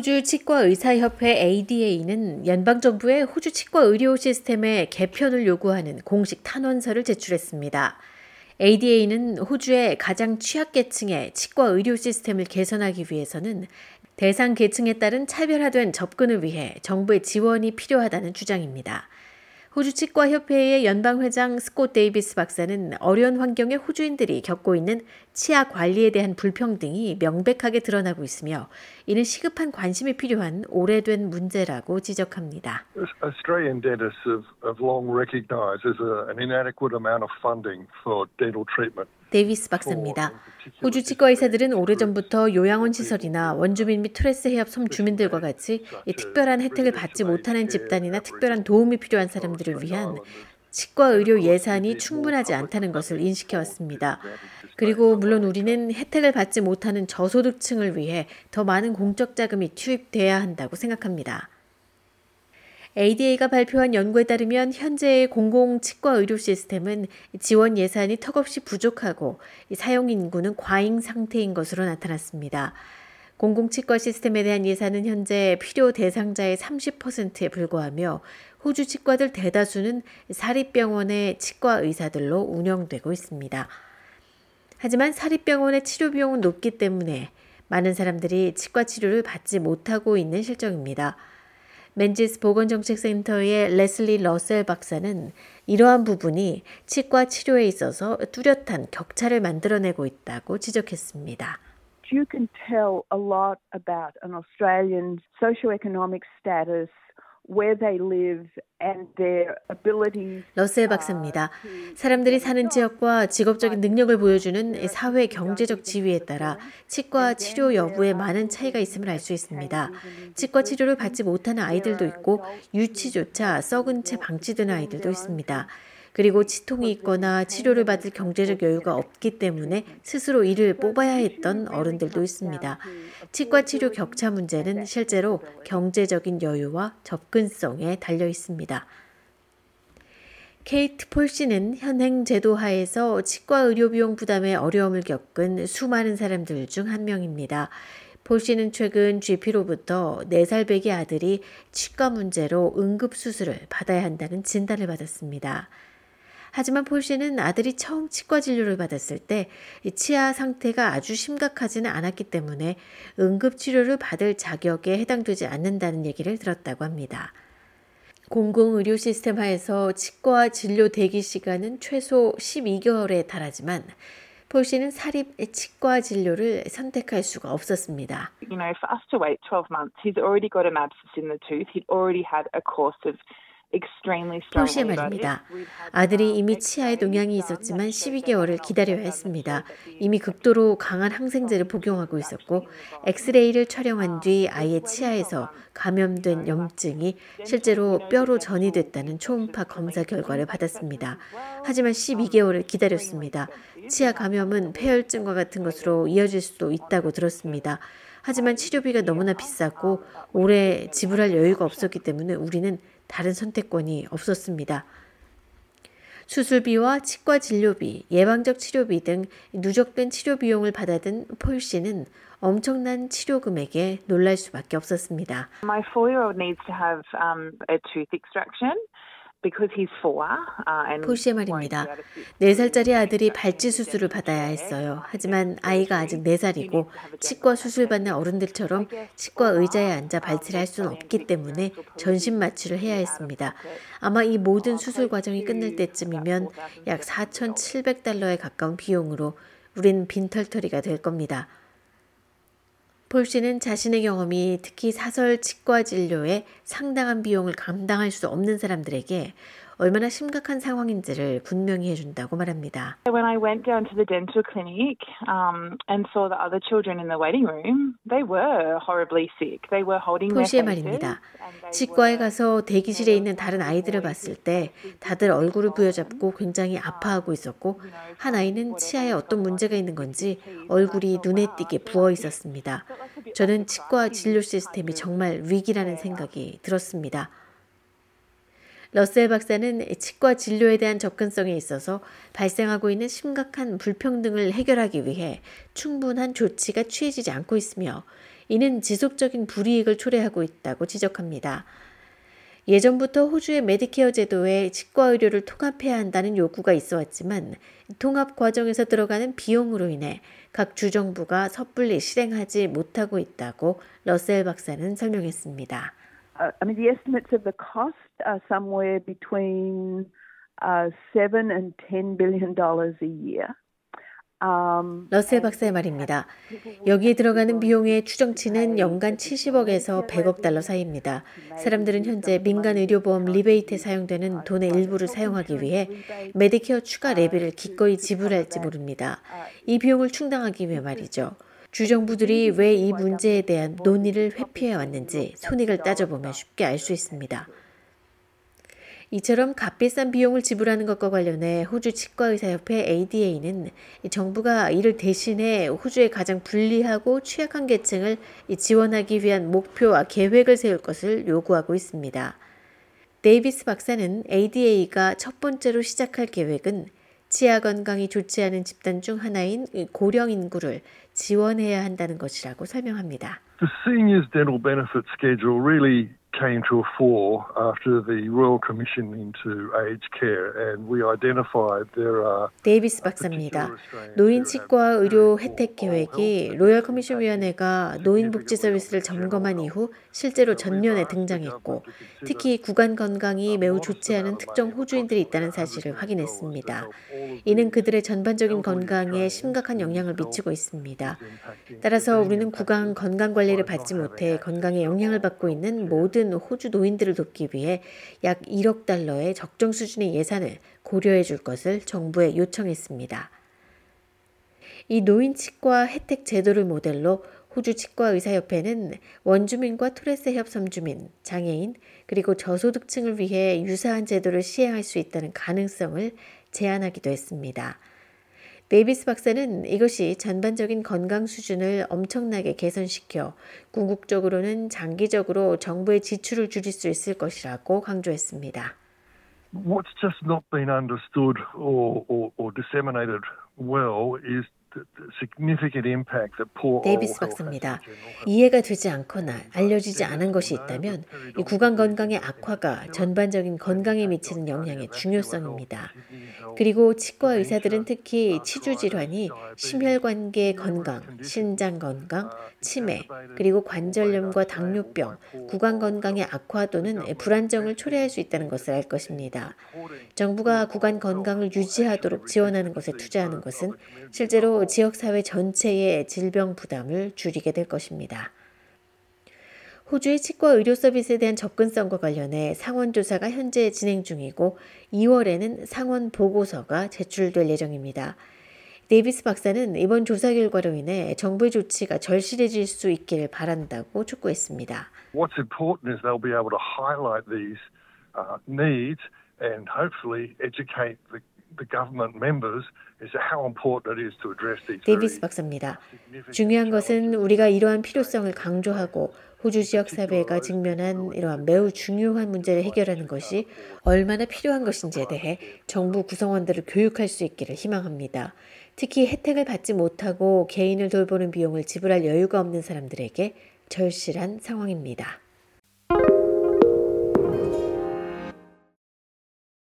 호주 치과의사협회 ADA는 연방정부의 호주 치과 의료 시스템의 개편을 요구하는 공식 탄원서를 제출했습니다. ADA는 호주의 가장 취약계층의 치과 의료 시스템을 개선하기 위해서는 대상 계층에 따른 차별화된 접근을 위해 정부의 지원이 필요하다는 주장입니다. 호주 치과협회의 연방회장 스콧 데이비스 박사는 어려운 환경의 호주인들이 겪고 있는 치아 관리에 대한 불평등이 명백하게 드러나고 있으며 이는 시급한 관심이 필요한 오래된 문제라고 지적합니다. Australian dentists have, long recognized there's an inadequate amount of funding for dental treatment. 데이비스 박사입니다. 호주 치과 의사들은 오래전부터 요양원 시설이나 원주민 및 토레스 해협 섬 주민들과 같이 특별한 혜택을 받지 못하는 집단이나 특별한 도움이 필요한 사람들을 위한 치과 의료 예산이 충분하지 않다는 것을 인식해왔습니다. 그리고 물론 우리는 혜택을 받지 못하는 저소득층을 위해 더 많은 공적 자금이 투입돼야 한다고 생각합니다. ADA가 발표한 연구에 따르면 현재의 공공 치과 의료 시스템은 지원 예산이 턱없이 부족하고 사용 인구는 과잉 상태인 것으로 나타났습니다. 공공치과 시스템에 대한 예산은 현재 필요 대상자의 30%에 불과하며 호주 치과들 대다수는 사립병원의 치과 의사들로 운영되고 있습니다. 하지만 사립병원의 치료 비용은 높기 때문에 많은 사람들이 치과 치료를 받지 못하고 있는 실정입니다. 맨지스 보건정책센터의 레슬리 러셀 박사는 이러한 부분이 치과 치료에 있어서 뚜렷한 격차를 만들어내고 있다고 지적했습니다. You can tell a lot about an Australian socioeconomic status 러셀 박사입니다. 사람들이 사는 지역과 직업적인 능력을 보여주는 사회 경제적 지위에 따라 치과 치료 여부에 많은 차이가 있음을 알 수 있습니다. 치과 치료를 받지 못하는 아이들도 있고 유치조차 썩은 채 방치되는 아이들도 있습니다. 그리고 치통이 있거나 치료를 받을 경제적 여유가 없기 때문에 스스로 이를 뽑아야 했던 어른들도 있습니다. 치과 치료 격차 문제는 실제로 경제적인 여유와 접근성에 달려 있습니다. 케이트 폴 씨는 현행 제도 하에서 치과 의료 비용 부담에 어려움을 겪은 수많은 사람들 중 한 명입니다. 폴 씨는 최근 GP로부터 4살 배기 아들이 치과 문제로 응급수술을 받아야 한다는 진단을 받았습니다. 하지만 폴 씨는 아들이 처음 치과 진료를 받았을 때 치아 상태가 아주 심각하지는 않았기 때문에 응급 치료를 받을 자격에 해당되지 않는다는 얘기를 들었다고 합니다. 공공의료 시스템 하에서 치과 진료 대기 시간은 최소 12개월에 달하지만 폴 씨는 사립 치과 진료를 선택할 수가 없었습니다. You know, for us to wait 12 months, he's already got an abscess in the tooth. He'd already had a course of 폴시의 말입니다. 아들이 이미 치아에 농양이 있었지만 12개월을 기다려야 했습니다. 이미 극도로 강한 항생제를 복용하고 있었고 엑스레이를 촬영한 뒤 아이의 치아에서 감염된 염증이 실제로 뼈로 전이됐다는 초음파 검사 결과를 받았습니다. 하지만 12개월을 기다렸습니다. 치아 감염은 폐혈증과 같은 것으로 이어질 수도 있다고 들었습니다. 하지만 치료비가 너무나 비쌌고 오래 지불할 여유가 없었기 때문에 우리는 다른 선택권이 없었습니다. 수술비와 치과 진료비, 예방적 치료비 등 누적된 치료 비용을 받아든 폴 씨는 엄청난 치료 금액에 놀랄 수밖에 없었습니다. My four-year-old needs to have um, a tooth extraction. 폴시의 uh, 말입니다. 4살짜리 아들이 발치 수술을 받아야 했어요. 하지만 아이가 아직 4살이고 치과 수술 받는 어른들처럼 치과 의자에 앉아 발치를 할 수는 없기 때문에 전신 마취를 해야 했습니다. 아마 이 모든 수술 과정이 끝날 때쯤이면 약 4,700달러에 가까운 비용으로 우린 빈털터리가 될 겁니다. 폴 씨는 자신의 경험이 특히 사설 치과 진료에 상당한 비용을 감당할 수 없는 사람들에게 얼마나 심각한 상황인지를 분명히 해준다고 말합니다. When I went down to the dental clinic um, and saw the other children in the waiting room, they were horribly sick. They were holding their faces. 말입니다. 치과에 가서 대기실에 있는 다른 아이들을 봤을 때 다들 얼굴을 부여잡고 굉장히 아파하고 있었고 한 아이는 치아에 어떤 문제가 있는 건지 얼굴이 눈에 띄게 부어 있었습니다. 저는 치과 진료 시스템이 정말 위기라는 생각이 들었습니다. 러셀 박사는 치과 진료에 대한 접근성에 있어서 발생하고 있는 심각한 불평등을 해결하기 위해 충분한 조치가 취해지지 않고 있으며 이는 지속적인 불이익을 초래하고 있다고 지적합니다. 예전부터 호주의 메디케어 제도에 치과 의료를 통합해야 한다는 요구가 있어 왔지만 통합 과정에서 들어가는 비용으로 인해 각 주정부가 섣불리 실행하지 못하고 있다고 러셀 박사는 설명했습니다. Uh, I mean, the estimates of the cost are somewhere between uh, 7 and 10 billion dollars a year. 러셀 박사의 말입니다. 여기에 들어가는 비용의 추정치는 연간 70억에서 100억 달러 사이입니다. 사람들은 현재 민간 의료보험 리베이트에 사용되는 돈의 일부를 사용하기 위해 메디케어 추가 levy를 기꺼이 지불할지 모릅니다. 이 비용을 충당하기 위해 말이죠. 주정부들이 왜 이 문제에 대한 논의를 회피해 왔는지 손익을 따져보면 쉽게 알 수 있습니다. 이처럼 값비싼 비용을 지불하는 것과 관련해 호주 치과의사협회 ADA는 정부가 이를 대신해 호주의 가장 불리하고 취약한 계층을 지원하기 위한 목표와 계획을 세울 것을 요구하고 있습니다. 데이비스 박사는 ADA가 첫 번째로 시작할 계획은 치아 건강이 좋지 않은 집단 중 하나인 고령 인구를 지원해야 한다는 것이라고 설명합니다. The seniors dental benefit schedule really came to a fore after the Royal Commission into Aged Care and we identified there are 데이비스 박사입니다. 노인 치과 의료 혜택 계획이 Royal Commission 위원회가 노인 복지 서비스를 점검한 이후 실제로 전면에 등장했고 특히 구강 건강이 매우 좋지 않은 특정 호주인들이 있다는 사실을 확인했습니다. 이는 그들의 전반적인 건강에 심각한 영향을 미치고 있습니다. 따라서 우리는 구강 건강 관리를 받지 못해 건강에 영향을 받고 있는 모든 모든 호주 노인들을 돕기 위해 약 1억 달러의 적정 수준의 예산을 고려해 줄 것을 정부에 요청했습니다. 이 노인 치과 혜택 제도를 모델로 호주 치과의사협회는 원주민과 토레스 협 섬주민, 장애인, 그리고 저소득층을 위해 유사한 제도를 시행할 수 있다는 가능성을 제안하기도 했습니다. 데이비스 박사는 이것이 전반적인 건강 수준을 엄청나게 개선시켜 궁극적으로는 장기적으로 정부의 지출을 줄일 수 있을 것이라고 강조했습니다. What's just not been understood or, or, or disseminated well is 데이비스 박사입니다. 이해가 되지 않거나 알려지지 않은 것이 있다면 이 구강 건강의 악화가 전반적인 건강에 미치는 영향의 중요성입니다. 그리고 치과 의사들은 특히 치주 질환이 심혈관계 건강, 신장 건강, 치매, 그리고 관절염과 당뇨병, 구강 건강의 악화 또는 불안정을 초래할 수 있다는 것을 알 것입니다. 정부가 구강 건강을 유지하도록 지원하는 것에 투자하는 것은 실제로 지역사회 전체의 질병 부담을 줄이게 될 것입니다. 호주의 치과 의료 서비스에 대한 접근성과 관련해 상원 조사가 현재 진행 중이고 2월에는 상원 보고서가 제출될 예정입니다. 데이비스 박사는 이번 조사 결과로 인해 정부의 조치가 절실해질 수 있기를 바란다고 촉구했습니다. What's important is they'll be able to highlight these uh, needs and hopefully educate the 데이비스 박사입니다. 중요한 것은 우리가 이러한 필요성을 강조하고 호주 지역 사회가 직면한 이러한 매우 중요한 문제를 해결하는 것이 얼마나 필요한 것인지에 대해 정부 구성원들을 교육할 수 있기를 희망합니다. 특히 혜택을 받지 못하고 개인을 돌보는 비용을 지불할 여유가 없는 사람들에게 절실한 상황입니다.